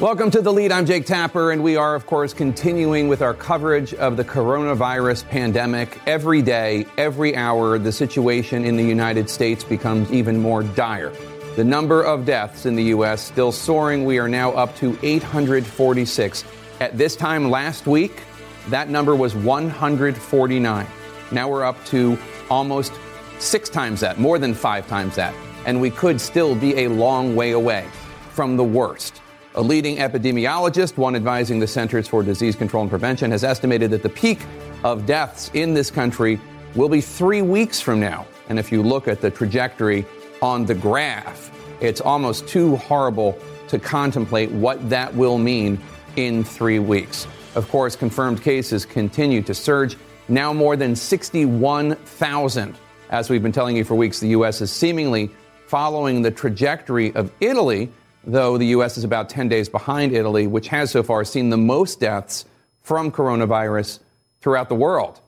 Welcome to the lead. I'm Jake Tapper, and we are, of course, continuing with our coverage of the coronavirus pandemic. Every day, every hour, the situation in the United States becomes even more dire. The number of deaths in the U.S. still soaring. We are now up to 846. At this time last week, that number was 149. Now we're up to almost six times that, more than five times that. And we could still be a long way away from the worst. A leading epidemiologist, one advising the Centers for Disease Control and Prevention, has estimated that the peak of deaths in this country will be three weeks from now. And if you look at the trajectory on the graph, it's almost too horrible to contemplate what that will mean in three weeks. Of course, confirmed cases continue to surge, now more than 61,000. As we've been telling you for weeks, the U.S. is seemingly following the trajectory of Italy though the U.S. is about 10 days behind Italy, which has so far seen the most deaths from coronavirus throughout the world.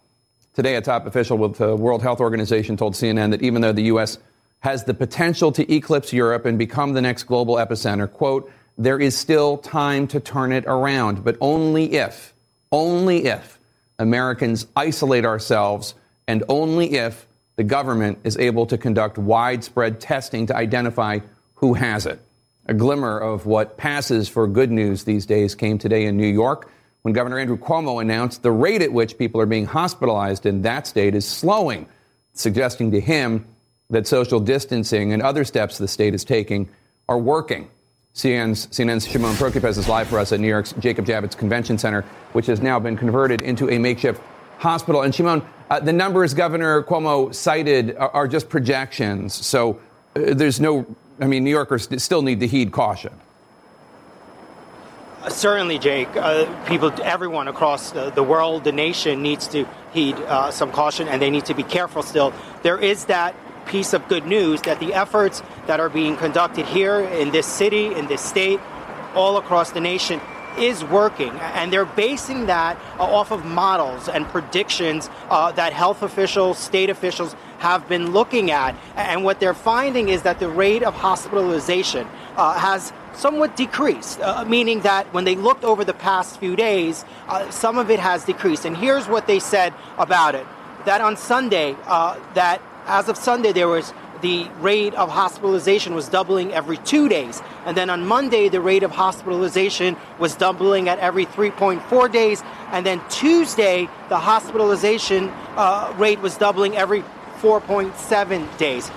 Today, a top official with the World Health Organization told CNN that even though the U.S. has the potential to eclipse Europe and become the next global epicenter, quote, there is still time to turn it around, but only if, only if Americans isolate ourselves and only if the government is able to conduct widespread testing to identify who has it. A glimmer of what passes for good news these days came today in New York when Governor Andrew Cuomo announced the rate at which people are being hospitalized in that state is slowing, suggesting to him that social distancing and other steps the state is taking are working. CNN's, CNN's Shimon Prokupecz is live for us at New York's Jacob Javits Convention Center, which has now been converted into a makeshift hospital. And Shimon, uh, the numbers Governor Cuomo cited are, are just projections, so uh, there's no I mean, New Yorkers still need to heed caution. Uh, certainly, Jake. Uh, people, everyone across the, the, world, the nation needs to heed uh, some caution and they need to be careful still. There is that piece of good news that the efforts that are being conducted here in this city, in this state, all across the nation is working. And they're basing that uh, off of models and predictions uh, that health officials, state officials have been looking at. And what they're finding is that the rate of hospitalization uh, has somewhat decreased, uh, meaning that when they looked over the past few days, uh, some of it has decreased. And here's what they said about it that on Sunday, uh, that as of Sunday, there was the rate of hospitalization was doubling every two days. And then on Monday, the rate of hospitalization was doubling at every 3.4 days. And then Tuesday, the hospitalization uh, rate was doubling every 4.7 days.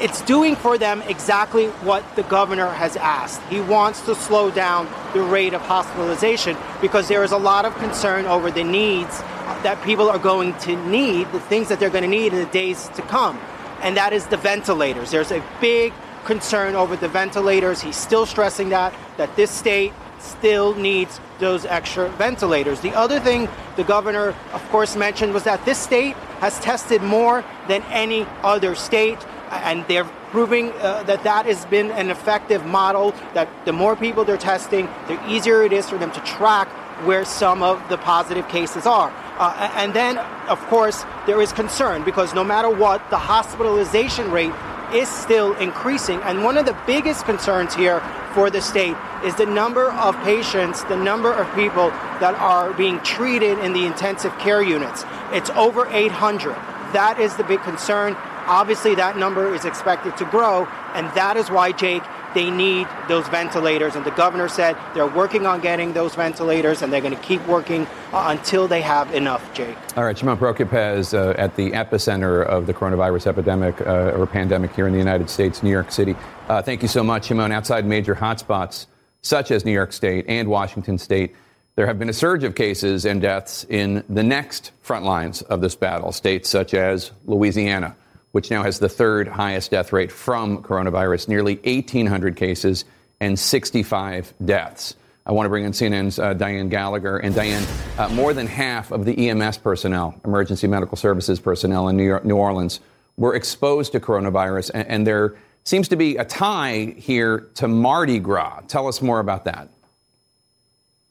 It's doing for them exactly what the governor has asked. He wants to slow down the rate of hospitalization because there is a lot of concern over the needs that people are going to need, the things that they're going to need in the days to come. And that is the ventilators. There's a big concern over the ventilators. He's still stressing that, that this state still needs those extra ventilators. The other thing the governor, of course, mentioned was that this state has tested more than any other state, and they're proving uh, that that has been an effective model. That the more people they're testing, the easier it is for them to track where some of the positive cases are. Uh, and then, of course, there is concern because no matter what, the hospitalization rate is still increasing. And one of the biggest concerns here for the state is the number of patients, the number of people that are being treated in the intensive care units. It's over 800. That is the big concern. Obviously, that number is expected to grow, and that is why, Jake, they need those ventilators. And the governor said they're working on getting those ventilators, and they're going to keep working uh, until they have enough, Jake. All right, Shimon Prokupecz uh, at the epicenter of the coronavirus epidemic uh, or pandemic here in the United States, New York City. Uh, thank you so much, Shimon. Outside major hotspots such as New York State and Washington State, there have been a surge of cases and deaths in the next front lines of this battle, states such as Louisiana which now has the third highest death rate from coronavirus, nearly 1,800 cases and 65 deaths. I want to bring in CNN's uh, Diane Gallagher. And Diane, uh, more than half of the EMS personnel, emergency medical services personnel in New, York, New Orleans, were exposed to coronavirus. And, and there seems to be a tie here to Mardi Gras. Tell us more about that.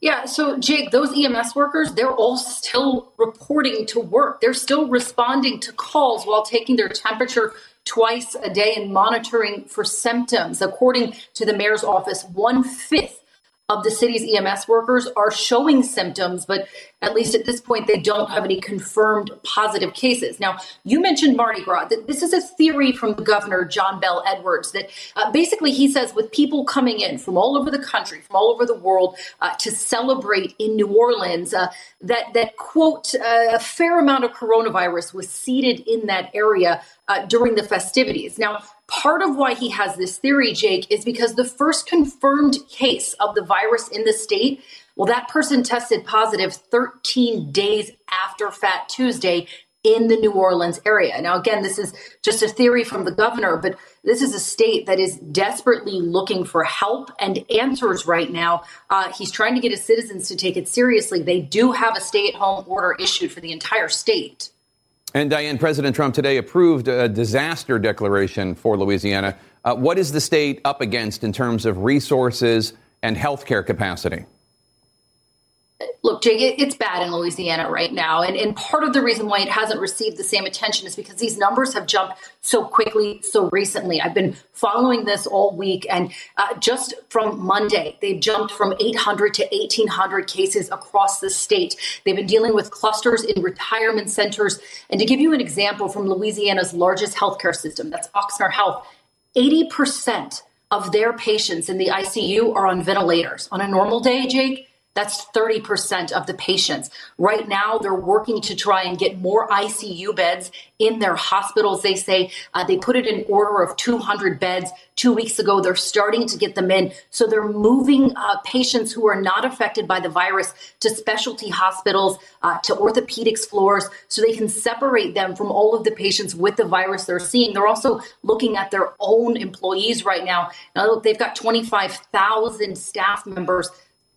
Yeah, so Jake, those EMS workers, they're all still reporting to work. They're still responding to calls while taking their temperature twice a day and monitoring for symptoms. According to the mayor's office, one fifth of the city's EMS workers are showing symptoms, but at least at this point, they don't have any confirmed positive cases. Now, you mentioned Mardi Gras. This is a theory from the governor, John Bel Edwards, that uh, basically he says with people coming in from all over the country, from all over the world uh, to celebrate in New Orleans, uh, that, that quote, uh, a fair amount of coronavirus was seeded in that area uh, during the festivities. Now, Part of why he has this theory, Jake, is because the first confirmed case of the virus in the state, well, that person tested positive 13 days after Fat Tuesday in the New Orleans area. Now, again, this is just a theory from the governor, but this is a state that is desperately looking for help and answers right now. Uh, he's trying to get his citizens to take it seriously. They do have a stay at home order issued for the entire state. And Diane, President Trump today approved a disaster declaration for Louisiana. Uh, what is the state up against in terms of resources and healthcare capacity? Look, Jake, it's bad in Louisiana right now. And, and part of the reason why it hasn't received the same attention is because these numbers have jumped so quickly, so recently. I've been following this all week. And uh, just from Monday, they've jumped from 800 to 1,800 cases across the state. They've been dealing with clusters in retirement centers. And to give you an example from Louisiana's largest healthcare system, that's Ochsner Health, 80% of their patients in the ICU are on ventilators. On a normal day, Jake, that's 30% of the patients. Right now, they're working to try and get more ICU beds in their hospitals. They say uh, they put it in order of 200 beds two weeks ago. They're starting to get them in. So they're moving uh, patients who are not affected by the virus to specialty hospitals, uh, to orthopedics floors, so they can separate them from all of the patients with the virus they're seeing. They're also looking at their own employees right now. Now, look, they've got 25,000 staff members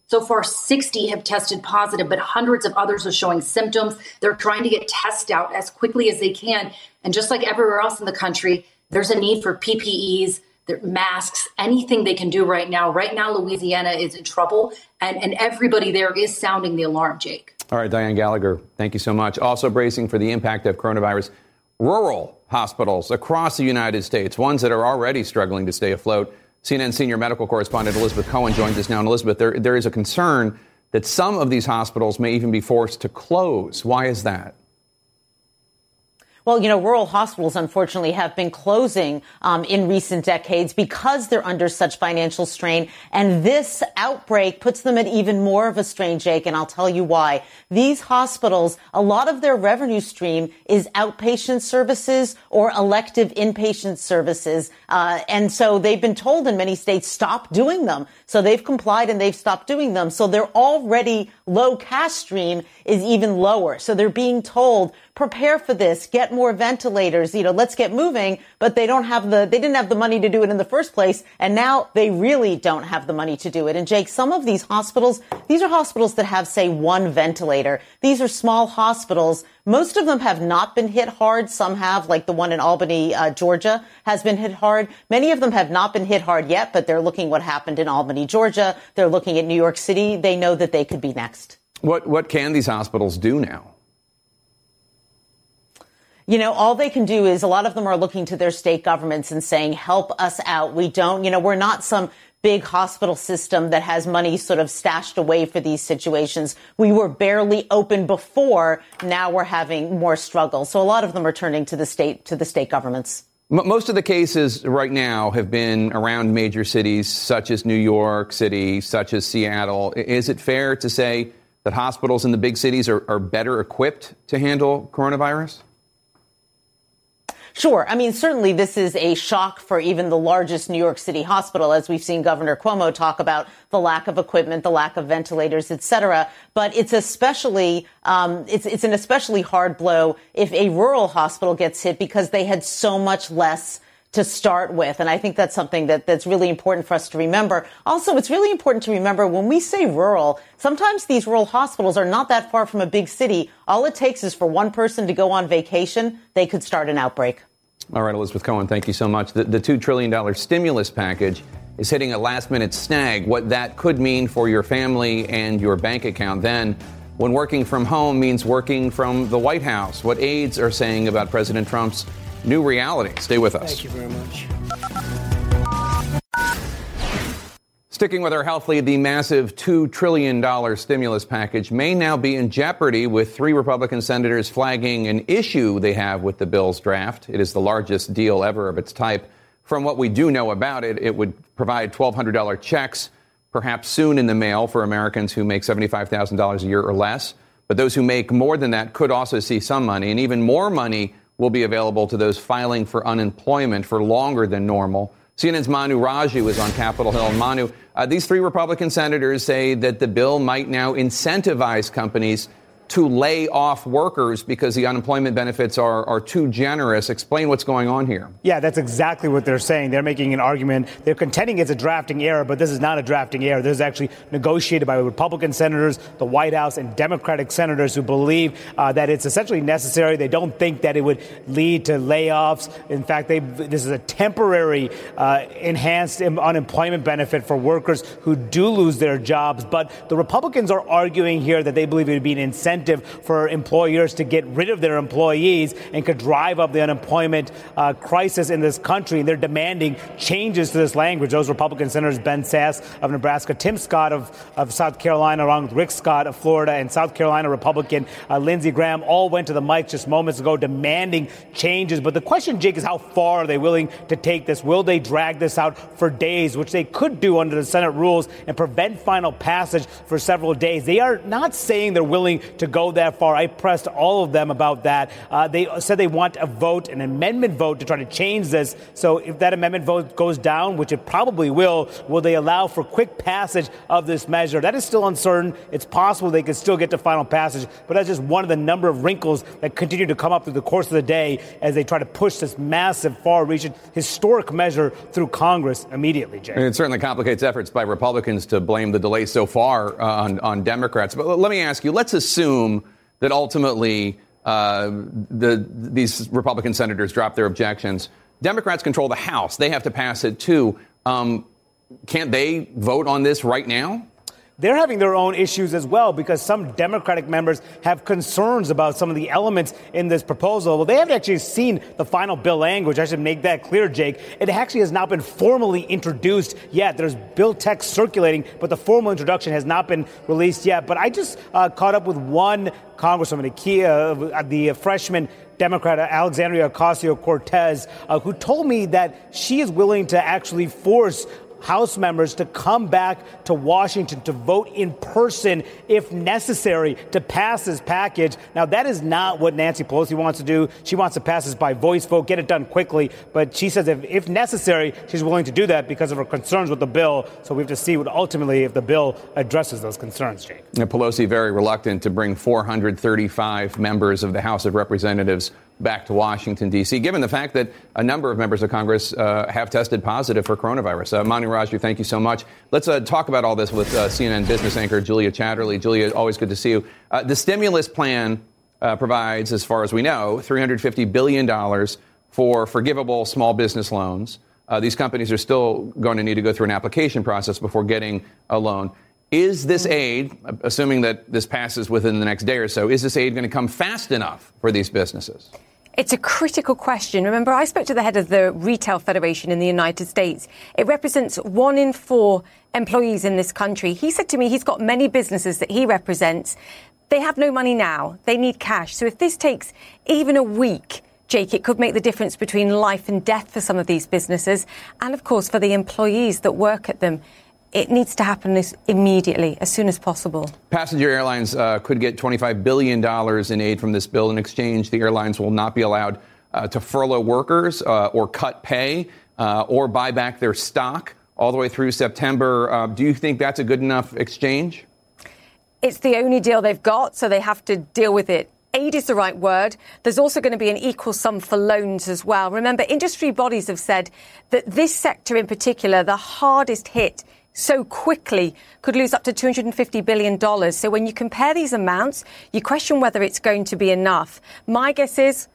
so far, 60 have tested positive, but hundreds of others are showing symptoms. They're trying to get tests out as quickly as they can. And just like everywhere else in the country, there's a need for PPEs, masks, anything they can do right now. Right now, Louisiana is in trouble, and, and everybody there is sounding the alarm, Jake. All right, Diane Gallagher, thank you so much. Also bracing for the impact of coronavirus, rural hospitals across the United States, ones that are already struggling to stay afloat. CNN senior medical correspondent Elizabeth Cohen joins us now. And Elizabeth, there, there is a concern that some of these hospitals may even be forced to close. Why is that? Well, you know, rural hospitals unfortunately have been closing um, in recent decades because they're under such financial strain. And this outbreak puts them at even more of a strain, Jake. And I'll tell you why. These hospitals, a lot of their revenue stream is outpatient services or elective inpatient services. Uh, and so they've been told in many states, stop doing them. So they've complied and they've stopped doing them. So their already low cash stream is even lower. So they're being told, prepare for this, get more ventilators, you know, let's get moving, but they don't have the, they didn't have the money to do it in the first place. And now they really don't have the money to do it. And Jake, some of these hospitals, these are hospitals that have, say, one ventilator. These are small hospitals. Most of them have not been hit hard. Some have, like the one in Albany, uh, Georgia, has been hit hard. Many of them have not been hit hard yet, but they're looking what happened in Albany, Georgia. They're looking at New York City. They know that they could be next. What, what can these hospitals do now? You know, all they can do is a lot of them are looking to their state governments and saying, help us out. We don't, you know, we're not some big hospital system that has money sort of stashed away for these situations. We were barely open before. Now we're having more struggle. So a lot of them are turning to the state, to the state governments. Most of the cases right now have been around major cities such as New York City, such as Seattle. Is it fair to say that hospitals in the big cities are, are better equipped to handle coronavirus? Sure. I mean, certainly this is a shock for even the largest New York City hospital, as we've seen Governor Cuomo talk about the lack of equipment, the lack of ventilators, et cetera. But it's especially, um, it's, it's an especially hard blow if a rural hospital gets hit because they had so much less to start with. And I think that's something that, that's really important for us to remember. Also, it's really important to remember when we say rural, sometimes these rural hospitals are not that far from a big city. All it takes is for one person to go on vacation, they could start an outbreak. All right, Elizabeth Cohen, thank you so much. The, the $2 trillion stimulus package is hitting a last minute snag. What that could mean for your family and your bank account then when working from home means working from the White House. What aides are saying about President Trump's new reality. Stay with us. Thank you very much. Sticking with our health lead, the massive $2 trillion stimulus package may now be in jeopardy with three Republican senators flagging an issue they have with the bill's draft. It is the largest deal ever of its type. From what we do know about it, it would provide $1,200 checks, perhaps soon in the mail for Americans who make $75,000 a year or less. But those who make more than that could also see some money, and even more money will be available to those filing for unemployment for longer than normal. CNN's Manu Raju is on Capitol Hill. Manu, uh, these three Republican senators say that the bill might now incentivize companies to lay off workers because the unemployment benefits are, are too generous. Explain what's going on here. Yeah, that's exactly what they're saying. They're making an argument. They're contending it's a drafting error, but this is not a drafting error. This is actually negotiated by Republican senators, the White House, and Democratic senators who believe uh, that it's essentially necessary. They don't think that it would lead to layoffs. In fact, they, this is a temporary uh, enhanced unemployment benefit for workers who do lose their jobs. But the Republicans are arguing here that they believe it would be an incentive incentive for employers to get rid of their employees and could drive up the unemployment uh, crisis in this country. And they're demanding changes to this language. Those Republican senators, Ben Sasse of Nebraska, Tim Scott of, of South Carolina, along with Rick Scott of Florida, and South Carolina Republican uh, Lindsey Graham, all went to the mic just moments ago demanding changes. But the question, Jake, is how far are they willing to take this? Will they drag this out for days, which they could do under the Senate rules and prevent final passage for several days? They are not saying they're willing to go that far. I pressed all of them about that. Uh, they said they want a vote, an amendment vote, to try to change this. So if that amendment vote goes down, which it probably will, will they allow for quick passage of this measure? That is still uncertain. It's possible they could still get to final passage, but that's just one of the number of wrinkles that continue to come up through the course of the day as they try to push this massive, far-reaching, historic measure through Congress immediately, Jay. it certainly complicates efforts by Republicans to blame the delay so far uh, on, on Democrats. But let me ask you, let's assume that ultimately uh, the, these Republican senators drop their objections. Democrats control the House. They have to pass it too. Um, can't they vote on this right now? They're having their own issues as well because some Democratic members have concerns about some of the elements in this proposal. Well, they haven't actually seen the final bill language. I should make that clear, Jake. It actually has not been formally introduced yet. There's bill text circulating, but the formal introduction has not been released yet. But I just uh, caught up with one Congresswoman, Akia, uh, the freshman Democrat Alexandria Ocasio Cortez, uh, who told me that she is willing to actually force House members to come back to Washington to vote in person if necessary to pass this package. Now, that is not what Nancy Pelosi wants to do. She wants to pass this by voice vote, get it done quickly. But she says if, if necessary, she's willing to do that because of her concerns with the bill. So we have to see what ultimately if the bill addresses those concerns, Jake. Now, Pelosi very reluctant to bring 435 members of the House of Representatives back to Washington, D.C., given the fact that a number of members of Congress uh, have tested positive for coronavirus. Uh, Manu Raju, thank you so much. Let's uh, talk about all this with uh, CNN business anchor Julia Chatterley. Julia, always good to see you. Uh, the stimulus plan uh, provides, as far as we know, $350 billion for forgivable small business loans. these companies are still going to need to go through an application process before getting a loan. Is this aid, assuming that this passes within the next day or so, is this aid going to come fast enough for these businesses? It's a critical question. Remember, I spoke to the head of the Retail Federation in the United States. It represents one in four employees in this country. He said to me he's got many businesses that he represents. They have no money now. They need cash. So if this takes even a week, Jake, it could make the difference between life and death for some of these businesses and, of course, for the employees that work at them it needs to happen immediately, as soon as possible. Passenger airlines uh, could get $25 billion in aid from this bill. In exchange, the airlines will not be allowed uh, to furlough workers uh, or cut pay uh, or buy back their stock all the way through September. Uh, do you think that's a good enough exchange? It's the only deal they've got, so they have to deal with it aid is the right word. There's also going to be an equal sum for loans as well. Remember, industry bodies have said that this sector in particular, the hardest hit so quickly could lose up to $250 billion. So when you compare these amounts, you question whether it's going to be enough. My guess is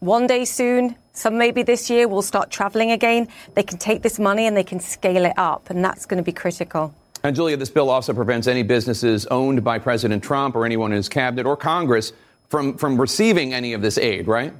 one day soon, some maybe this year, we'll start traveling again. They can take this money and they can scale it up, and that's going to be critical. And Julia, this bill also prevents any businesses owned by President Trump or anyone in his cabinet or Congress from, from receiving any of this aid, right?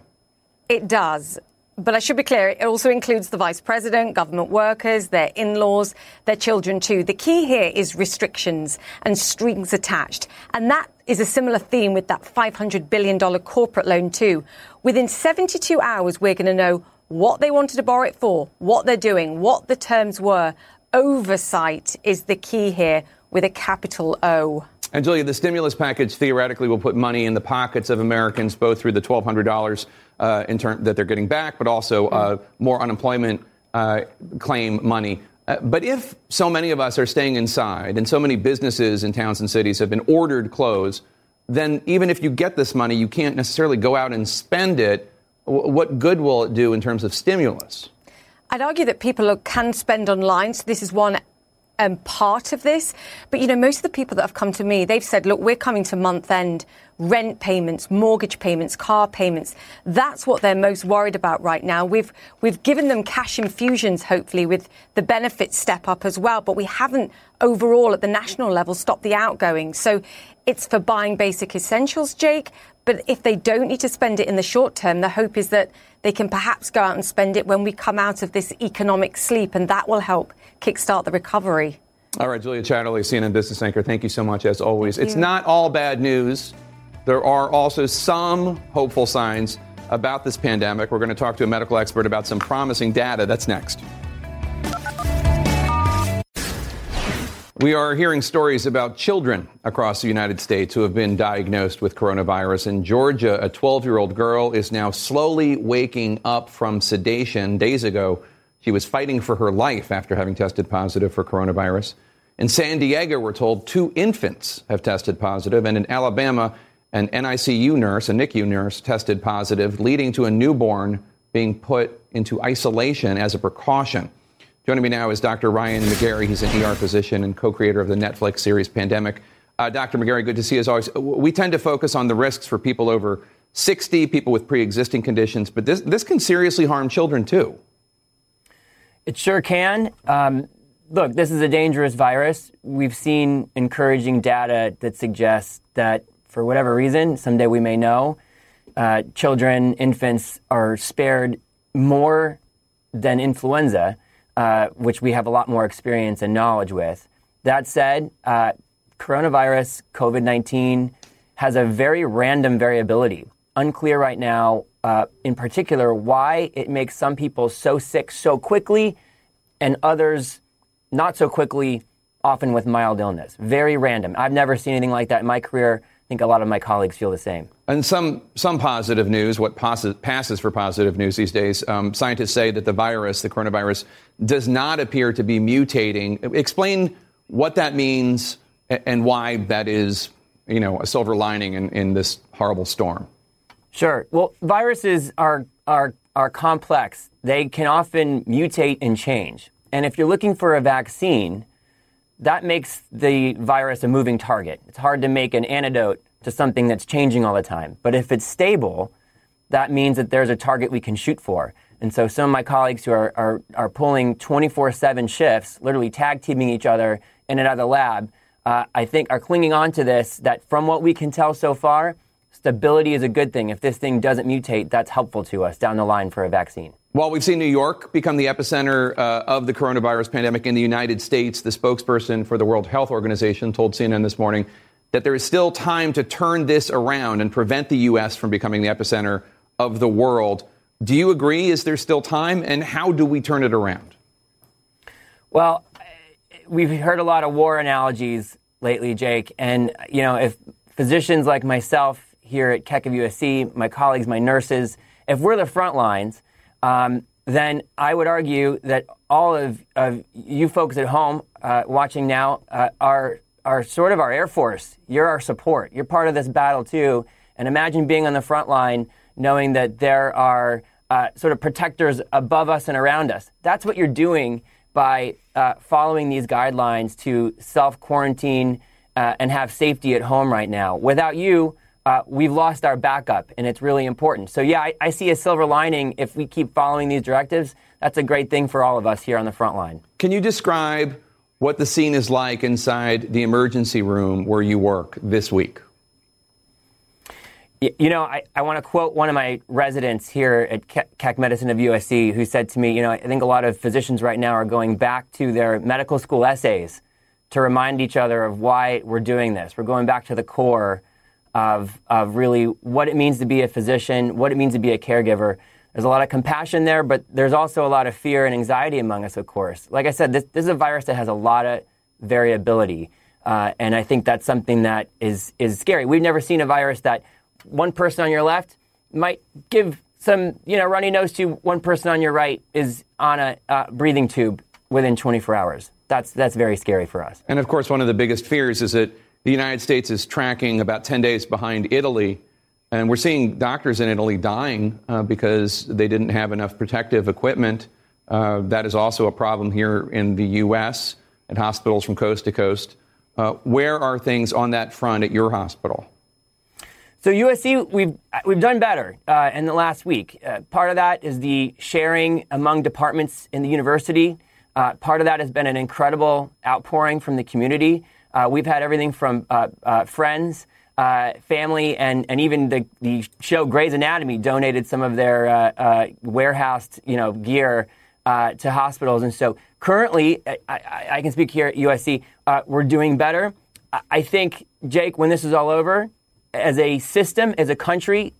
It does. But I should be clear, it also includes the vice president, government workers, their in laws, their children too. The key here is restrictions and strings attached. And that is a similar theme with that $500 billion corporate loan too. Within 72 hours, we're going to know what they wanted to borrow it for, what they're doing, what the terms were. Oversight is the key here with a capital O. And Julia, the stimulus package theoretically will put money in the pockets of Americans, both through the $1,200 uh, in turn that they're getting back, but also uh, more unemployment uh, claim money. Uh, but if so many of us are staying inside and so many businesses in towns and cities have been ordered closed, then even if you get this money, you can't necessarily go out and spend it. W- what good will it do in terms of stimulus? I'd argue that people can spend online. So this is one um, part of this. But, you know, most of the people that have come to me, they've said, look, we're coming to month end rent payments, mortgage payments, car payments. That's what they're most worried about right now. We've, we've given them cash infusions, hopefully, with the benefits step up as well, but we haven't overall at the national level stopped the outgoing. So it's for buying basic essentials, Jake. But if they don't need to spend it in the short term, the hope is that they can perhaps go out and spend it when we come out of this economic sleep, and that will help kickstart the recovery. All right, Julia Chatterley, CNN business anchor, thank you so much as always. It's not all bad news. There are also some hopeful signs about this pandemic. We're going to talk to a medical expert about some promising data. That's next. We are hearing stories about children across the United States who have been diagnosed with coronavirus. In Georgia, a 12 year old girl is now slowly waking up from sedation. Days ago, she was fighting for her life after having tested positive for coronavirus. In San Diego, we're told two infants have tested positive, and in Alabama, an NICU nurse, a NICU nurse, tested positive, leading to a newborn being put into isolation as a precaution. Joining me now is Dr. Ryan McGarry. He's an ER physician and co creator of the Netflix series Pandemic. Uh, Dr. McGarry, good to see you as always. We tend to focus on the risks for people over 60, people with pre existing conditions, but this, this can seriously harm children too. It sure can. Um, look, this is a dangerous virus. We've seen encouraging data that suggests that for whatever reason, someday we may know, uh, children, infants are spared more than influenza, uh, which we have a lot more experience and knowledge with. That said, uh, coronavirus, COVID 19, has a very random variability. Unclear right now uh, in particular why it makes some people so sick so quickly and others not so quickly, often with mild illness. Very random. I've never seen anything like that in my career. I think a lot of my colleagues feel the same. And some, some positive news, what passes, passes for positive news these days, um, scientists say that the virus, the coronavirus, does not appear to be mutating. Explain what that means and why that is, you know, a silver lining in, in this horrible storm. Sure. Well, viruses are, are, are complex. They can often mutate and change. And if you're looking for a vaccine, that makes the virus a moving target. It's hard to make an antidote to something that's changing all the time. But if it's stable, that means that there's a target we can shoot for. And so some of my colleagues who are, are, are pulling 24 7 shifts, literally tag teaming each other in and out of the lab, uh, I think are clinging on to this that from what we can tell so far, stability is a good thing. If this thing doesn't mutate, that's helpful to us down the line for a vaccine. Well, we've seen New York become the epicenter uh, of the coronavirus pandemic in the United States. The spokesperson for the World Health Organization told CNN this morning that there is still time to turn this around and prevent the U.S. from becoming the epicenter of the world. Do you agree? Is there still time? And how do we turn it around? Well, we've heard a lot of war analogies lately, Jake. And, you know, if physicians like myself here at Keck of USC, my colleagues, my nurses, if we're the front lines, um, then I would argue that all of, of you folks at home uh, watching now uh, are, are sort of our Air Force. You're our support. You're part of this battle too. And imagine being on the front line knowing that there are uh, sort of protectors above us and around us. That's what you're doing by uh, following these guidelines to self quarantine uh, and have safety at home right now. Without you, uh, we've lost our backup, and it's really important. So, yeah, I, I, see a silver lining if we keep following these directives. That's a great thing for all of us here on the front line. Can you describe what the scene is like inside the emergency room where you work this week? You know, I, I want to quote one of my residents here at Keck Medicine of USC who said to me, you know, I think a lot of physicians right now are going back to their medical school essays to remind each other of why we're doing this. We're going back to the core of, of really what it means to be a physician, what it means to be a caregiver. There's a lot of compassion there, but there's also a lot of fear and anxiety among us, of course. Like I said, this, this is a virus that has a lot of variability. Uh, and I think that's something that is, is scary. We've never seen a virus that one person on your left might give some, you know, runny nose to one person on your right is on a uh, breathing tube within 24 hours. That's that's very scary for us. And of course, one of the biggest fears is that the United States is tracking about 10 days behind Italy, and we're seeing doctors in Italy dying uh, because they didn't have enough protective equipment. Uh, that is also a problem here in the U.S. at hospitals from coast to coast. Uh, where are things on that front at your hospital? So USC, we've we've done better uh, in the last week. Uh, part of that is the sharing among departments in the university. Uh, part of that has been an incredible outpouring from the community. Uh, we've had everything from uh, uh, friends, family, and, and even the, the show Grey's Anatomy donated some of their warehoused you know gear to hospitals. And so currently, I, I, I can speak here at USC, we're doing better. I think Jake, when this is all over, as a system, as a country,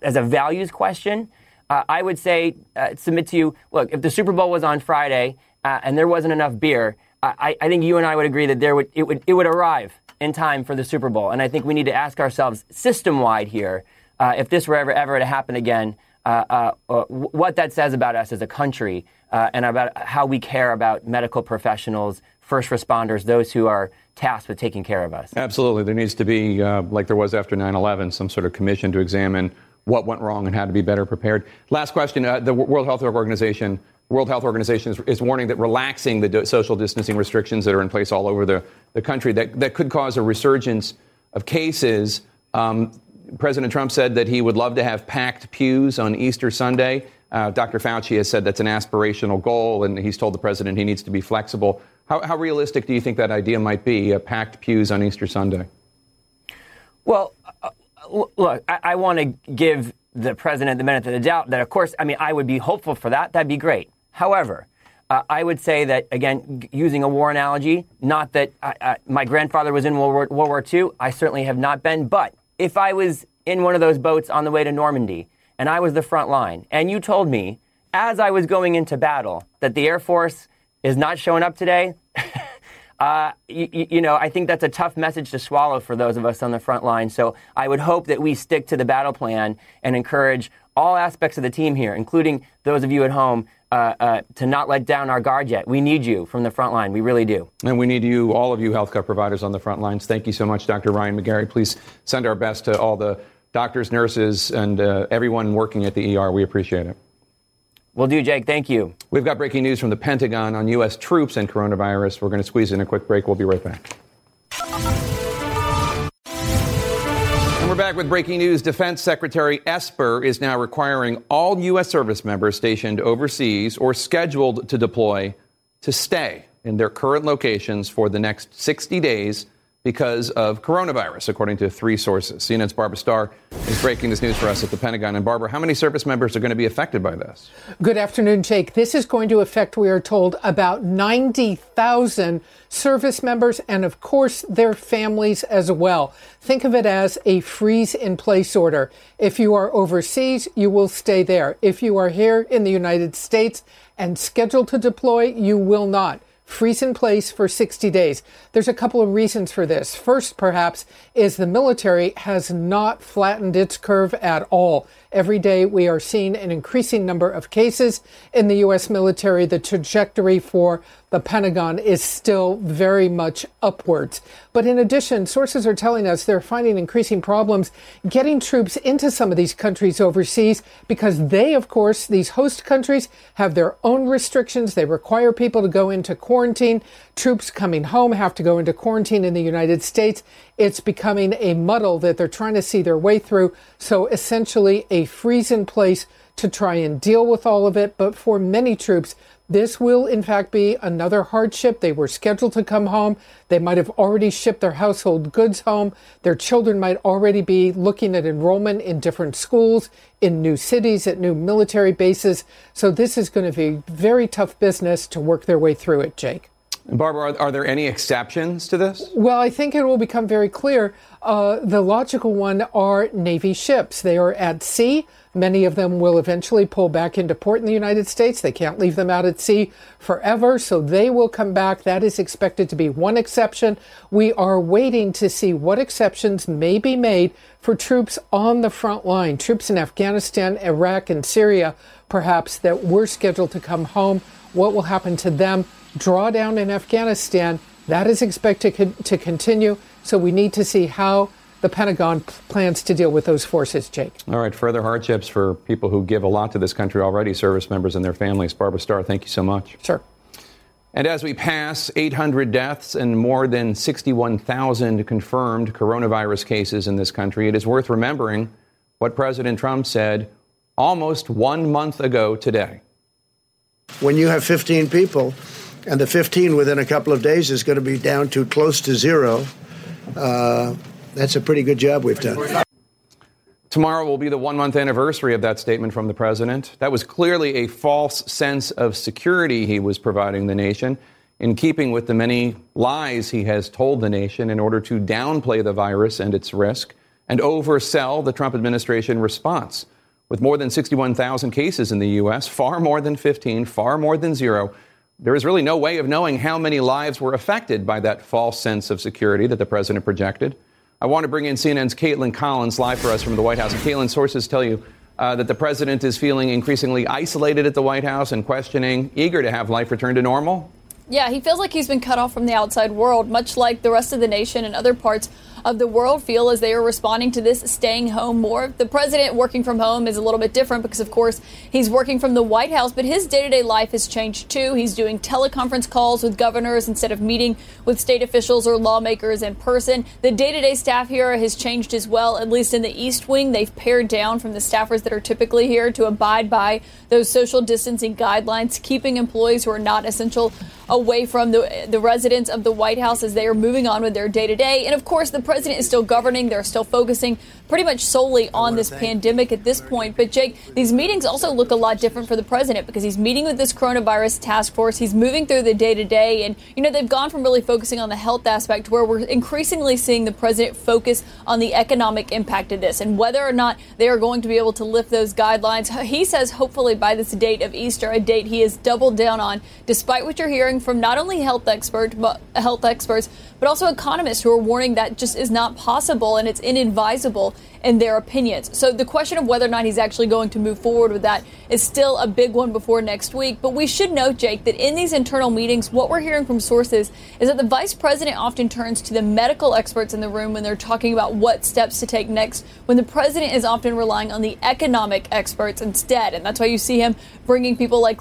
as a values question, uh, I would say uh, submit to you. Look, if the Super Bowl was on Friday uh, and there wasn't enough beer, I, I, think you and I would agree that there would it would it would arrive in time for the Super Bowl. And I think we need to ask ourselves system wide here, uh, if this were ever ever to happen again, uh, uh, what that says about us as a country and about how we care about medical professionals, first responders, those who are tasked with taking care of us. Absolutely. There needs to be, uh, like there was after 9 11, some sort of commission to examine what went wrong and how to be better prepared. Last question uh, the World Health Organization. World Health Organization is, is warning that relaxing the do- social distancing restrictions that are in place all over the, the country that, that could cause a resurgence of cases. Um, President Trump said that he would love to have packed pews on Easter Sunday. Uh, Dr. Fauci has said that's an aspirational goal, and he's told the president he needs to be flexible. How, how realistic do you think that idea might be, uh, packed pews on Easter Sunday? Well, uh, look, I, I want to give the president the benefit of the doubt that, of course, I mean, I would be hopeful for that. That'd be great. However, uh, I would say that, again, using a war analogy, not that I, my grandfather was in World War, World War II, I certainly have not been, but if I was in one of those boats on the way to Normandy and I was the front line, and you told me as I was going into battle that the Air Force is not showing up today, uh, you, know, I think that's a tough message to swallow for those of us on the front line. So I would hope that we stick to the battle plan and encourage all aspects of the team here, including those of you at home, uh, uh, to not let down our guard yet. We need you from the front line. We really do. And we need you, all of you healthcare providers on the front lines. Thank you so much, Dr. Ryan McGarry. Please send our best to all the doctors, nurses, and uh, everyone working at the ER. We appreciate it. Will do, Jake. Thank you. We've got breaking news from the Pentagon on U.S. troops and coronavirus. We're going to squeeze in a quick break. We'll be right back. Back with breaking news. Defense Secretary Esper is now requiring all U.S. service members stationed overseas or scheduled to deploy to stay in their current locations for the next 60 days because of coronavirus, according to three sources. CNN's Barbara Starr is breaking this news for us at the Pentagon. And Barbara, how many service members are going to be affected by this? Good afternoon, Jake. This is going to affect, we are told, about 90,000 service members and, of course, their families as well. Think of it as a freeze in place order. If you are overseas, you will stay there. If you are here in the United States and scheduled to deploy, you will not freeze in place for 60 days. There's a couple of reasons for this. First, perhaps, is the military has not flattened its curve at all. Every day we are seeing an increasing number of cases in the U.S. military. The trajectory for the Pentagon is still very much upwards. But in addition, sources are telling us they're finding increasing problems getting troops into some of these countries overseas because they, of course, these host countries have their own restrictions. They require people to go into quarantine. Troops coming home have to go into quarantine in the United States. It's becoming a muddle that they're trying to see their way through. So essentially a freeze in place to try and deal with all of it. But for many troops, this will, in fact, be another hardship. They were scheduled to come home. They might have already shipped their household goods home. Their children might already be looking at enrollment in different schools, in new cities, at new military bases. So this is going to be very tough business to work their way through it, Jake. Barbara, are, are, there any exceptions to this? Well, I think it will become very clear. Uh, the logical one are Navy ships. They are at sea. Many of them will eventually pull back into port in the United States. They can't leave them out at sea forever, so they will come back. That is expected to be one exception. We are waiting to see what exceptions may be made for troops on the front line, troops in Afghanistan, Iraq, and Syria, perhaps, that were scheduled to come home. What will happen to them? Drawdown in Afghanistan. That is expected to continue. So we need to see how the Pentagon plans to deal with those forces, Jake. All right, further hardships for people who give a lot to this country already, service members and their families. Barbara Starr, thank you so much. Sure. And as we pass 800 deaths and more than 61,000 confirmed coronavirus cases in this country, it is worth remembering what President Trump said almost one month ago today. When you have 15 people, and the 15 within a couple of days is going to be down to close to zero. Uh, that's a pretty good job we've done. Tomorrow will be the one month anniversary of that statement from the president. That was clearly a false sense of security he was providing the nation, in keeping with the many lies he has told the nation in order to downplay the virus and its risk and oversell the Trump administration response. With more than 61,000 cases in the U.S., far more than 15, far more than zero, there is really no way of knowing how many lives were affected by that false sense of security that the president projected. I want to bring in CNN's Kaitlan Collins live for us from the White House. And Kaitlan, sources tell you uh, that the president is feeling increasingly isolated at the White House and questioning, eager to have life return to normal. Yeah, he feels like he's been cut off from the outside world, much like the rest of the nation and other parts of the world feel as they are responding to this staying home more. The president working from home is a little bit different because, of course, he's working from the White House, but his day to day life has changed too. He's doing teleconference calls with governors instead of meeting with state officials or lawmakers in person. The day to day staff here has changed as well, at least in the East Wing. They've pared down from the staffers that are typically here to abide by those social distancing guidelines, keeping employees who are not essential away from the, the residents of the White House as they are moving on with their day to day. And of course, the president is still governing. They're still focusing pretty much solely on this pandemic at this point. But Jake, these meetings also look a lot different for the president because he's meeting with this coronavirus task force. He's moving through the day to day. And, you know, they've gone from really focusing on the health aspect to where we're increasingly seeing the president focus on the economic impact of this and whether or not they are going to be able to lift those guidelines. He says hopefully by this date of Easter, a date he has doubled down on, despite what you're hearing from not only health experts, but health experts, but also economists who are warning that just is not possible and it's inadvisable in their opinions. So the question of whether or not he's actually going to move forward with that is still a big one before next week. But we should note, Jake, that in these internal meetings, what we're hearing from sources is that the vice president often turns to the medical experts in the room when they're talking about what steps to take next, when the president is often relying on the economic experts instead. And that's why you see him bringing people like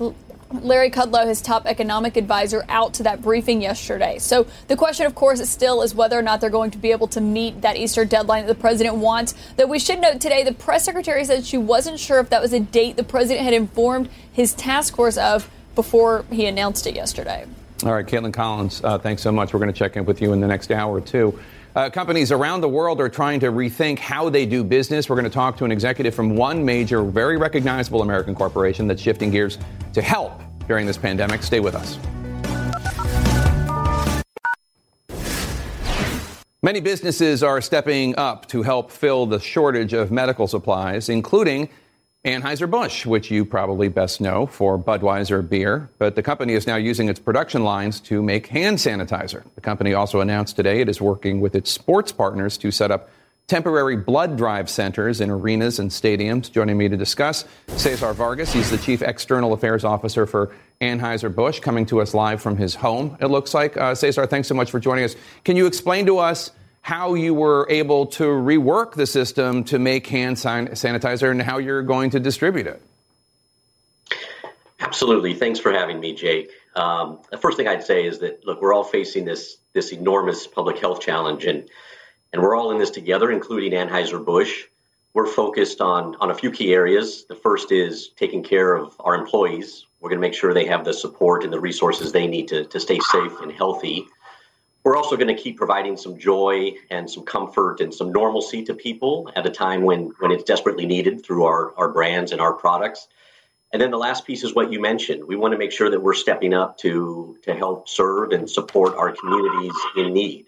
Larry Kudlow, his top economic advisor, out to that briefing yesterday. So the question, of course, is still is whether or not they're going to be able to meet that Easter deadline that the president wants. That we should note today, the press secretary said she wasn't sure if that was a date the president had informed his task force of before he announced it yesterday. All right, Kaitlan Collins, uh, thanks so much. We're going to check in with you in the next hour or two. Uh, companies around the world are trying to rethink how they do business. We're going to talk to an executive from one major, very recognizable American corporation that's shifting gears to help during this pandemic. Stay with us. Many businesses are stepping up to help fill the shortage of medical supplies, including Anheuser-Busch, which you probably best know for Budweiser beer, but the company is now using its production lines to make hand sanitizer. The company also announced today it is working with its sports partners to set up temporary blood drive centers in arenas and stadiums. Joining me to discuss, Cesar Vargas. He's the Chief External Affairs Officer for Anheuser-Busch, coming to us live from his home, it looks like. Uh, Cesar, thanks so much for joining us. Can you explain to us how you were able to rework the system to make hand sanitizer and how you're going to distribute it. Absolutely. Thanks for having me, Jake. Um, the first thing I'd say is that look, we're all facing this this enormous public health challenge, and and we're all in this together, including Anheuser Busch. We're focused on on a few key areas. The first is taking care of our employees. We're going to make sure they have the support and the resources they need to to stay safe and healthy. We're also going to keep providing some joy and some comfort and some normalcy to people at a time when, when it's desperately needed through our, our brands and our products. And then the last piece is what you mentioned. We want to make sure that we're stepping up to, to help serve and support our communities in need.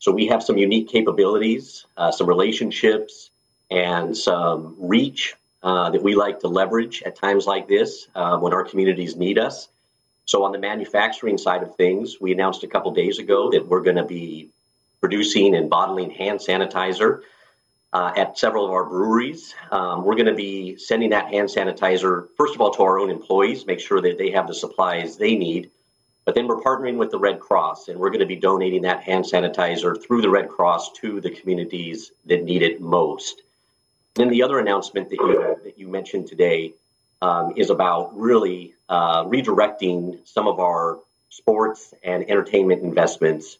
So we have some unique capabilities, uh, some relationships, and some reach uh, that we like to leverage at times like this uh, when our communities need us. So on the manufacturing side of things, we announced a couple days ago that we're going to be producing and bottling hand sanitizer uh, at several of our breweries. Um, we're going to be sending that hand sanitizer, first of all, to our own employees, make sure that they have the supplies they need. But then we're partnering with the Red Cross, and we're going to be donating that hand sanitizer through the Red Cross to the communities that need it most. Then the other announcement that you that you mentioned today um, is about really uh, redirecting some of our sports and entertainment investments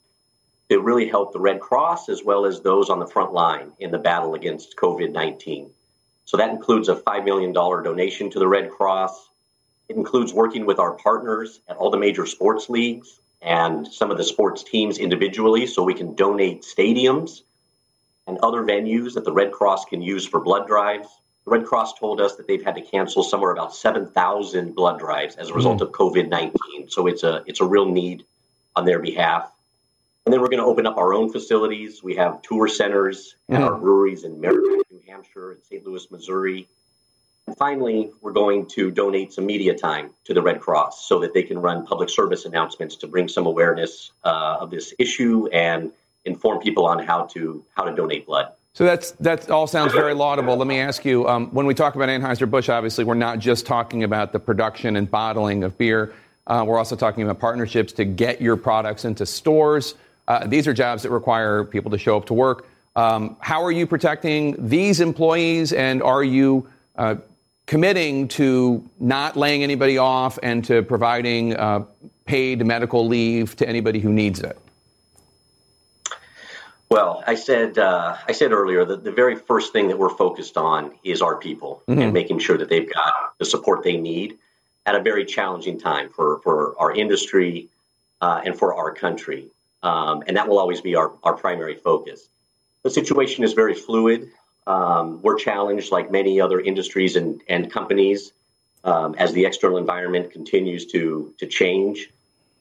to really help the Red Cross as well as those on the front line in the battle against COVID 19. So that includes a $5 million donation to the Red Cross. It includes working with our partners at all the major sports leagues and some of the sports teams individually so we can donate stadiums and other venues that the Red Cross can use for blood drives. The Red Cross told us that they've had to cancel somewhere about 7,000 blood drives as a result mm. of COVID-19. So it's a it's a real need on their behalf. And then we're going to open up our own facilities. We have tour centers at mm. our breweries in Merrimack, New Hampshire, and St. Louis, Missouri. And finally, we're going to donate some media time to the Red Cross so that they can run public service announcements to bring some awareness uh, of this issue and inform people on how to how to donate blood. So that's that all sounds very laudable. Let me ask you: um, when we talk about Anheuser Busch, obviously we're not just talking about the production and bottling of beer. Uh, we're also talking about partnerships to get your products into stores. Uh, these are jobs that require people to show up to work. Um, how are you protecting these employees, and are you uh, committing to not laying anybody off and to providing uh, paid medical leave to anybody who needs it? Well, I said uh, I said earlier that the very first thing that we're focused on is our people mm-hmm. and making sure that they've got the support they need at a very challenging time for for our industry uh, and for our country, um, and that will always be our our primary focus. The situation is very fluid. Um, we're challenged like many other industries and and companies um, as the external environment continues to to change.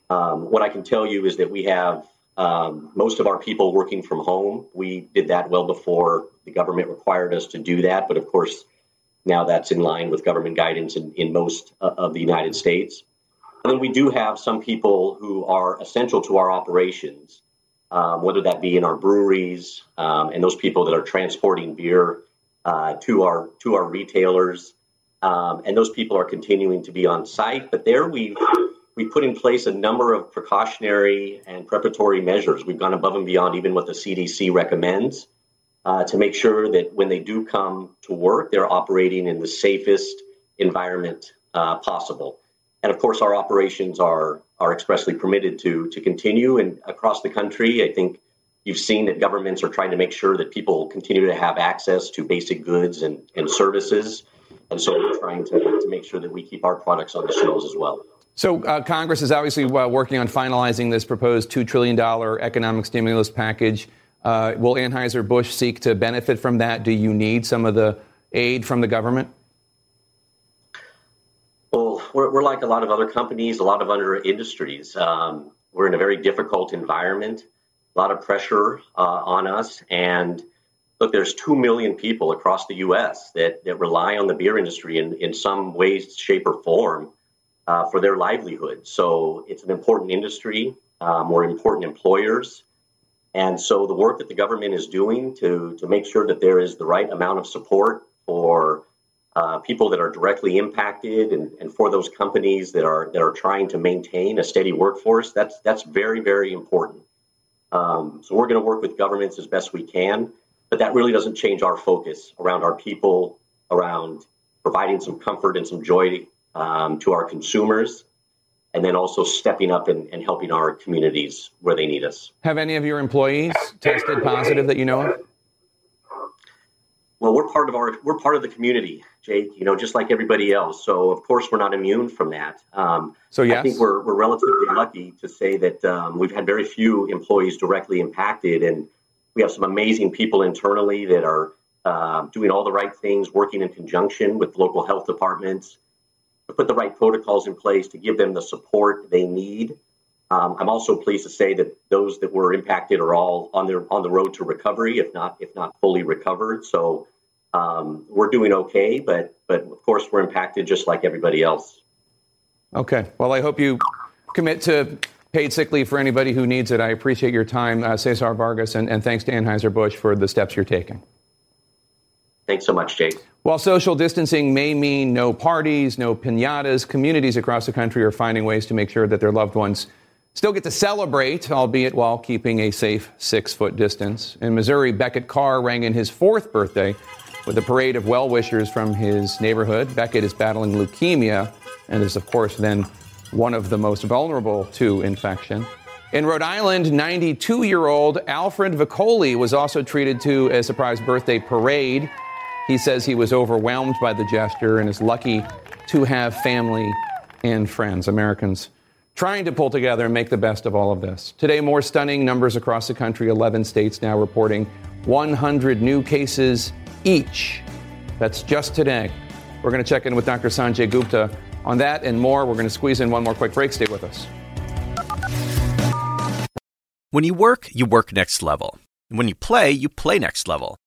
Um, what I can tell you is that we have um, most of our people working from home. We did that well before the government required us to do that, but of course, now that's in line with government guidance in, in most uh, of the United States. And then we do have some people who are essential to our operations, um, whether that be in our breweries um, and those people that are transporting beer uh, to our to our retailers. Um, and those people are continuing to be on site, but there we've we put in place a number of precautionary and preparatory measures. We've gone above and beyond even what the CDC recommends uh, to make sure that when they do come to work, they're operating in the safest environment uh, possible. And of course, our operations are are expressly permitted to to continue. And across the country, I think you've seen that governments are trying to make sure that people continue to have access to basic goods and, and services. And so we're trying to, to make sure that we keep our products on the shelves as well. So uh, Congress is obviously uh, working on finalizing this proposed $2 trillion economic stimulus package. Uh, will Anheuser-Busch seek to benefit from that? Do you need some of the aid from the government? Well, we're, we're like a lot of other companies, a lot of other industries. Um, we're in a very difficult environment, a lot of pressure uh, on us. And look, there's 2 million people across the U.S. that, that rely on the beer industry in, in some way, shape, or form uh, for their livelihood. So it's an important industry. Um, we're important employers. And so the work that the government is doing to, to make sure that there is the right amount of support for uh, people that are directly impacted and, and for those companies that are that are trying to maintain a steady workforce, that's that's very, very important. Um, so we're going to work with governments as best we can, but that really doesn't change our focus around our people, around providing some comfort and some joy um, to our consumers, and then also stepping up and, and helping our communities where they need us. Have any of your employees tested positive that you know of? Well, we're part of our we're part of the community, Jake. You know, just like everybody else. So of course we're not immune from that. Um, so yes. I think we're we're relatively lucky to say that um, we've had very few employees directly impacted, and we have some amazing people internally that are uh, doing all the right things, working in conjunction with local health departments to put the right protocols in place to give them the support they need. Um, I'm also pleased to say that those that were impacted are all on their on the road to recovery, if not if not fully recovered. So um, we're doing okay, but but of course we're impacted just like everybody else. Okay. Well, I hope you commit to paid sick leave for anybody who needs it. I appreciate your time, uh, Cesar Vargas, and, and thanks to Anheuser Busch for the steps you're taking. Thanks so much, Jake. While social distancing may mean no parties, no pinatas, communities across the country are finding ways to make sure that their loved ones still get to celebrate, albeit while keeping a safe six foot distance. In Missouri, Beckett Carr rang in his fourth birthday with a parade of well wishers from his neighborhood. Beckett is battling leukemia and is, of course, then one of the most vulnerable to infection. In Rhode Island, 92 year old Alfred Vicoli was also treated to a surprise birthday parade. He says he was overwhelmed by the gesture and is lucky to have family and friends, Americans trying to pull together and make the best of all of this. Today, more stunning numbers across the country 11 states now reporting 100 new cases each. That's just today. We're going to check in with Dr. Sanjay Gupta on that and more. We're going to squeeze in one more quick break. Stay with us. When you work, you work next level. When you play, you play next level.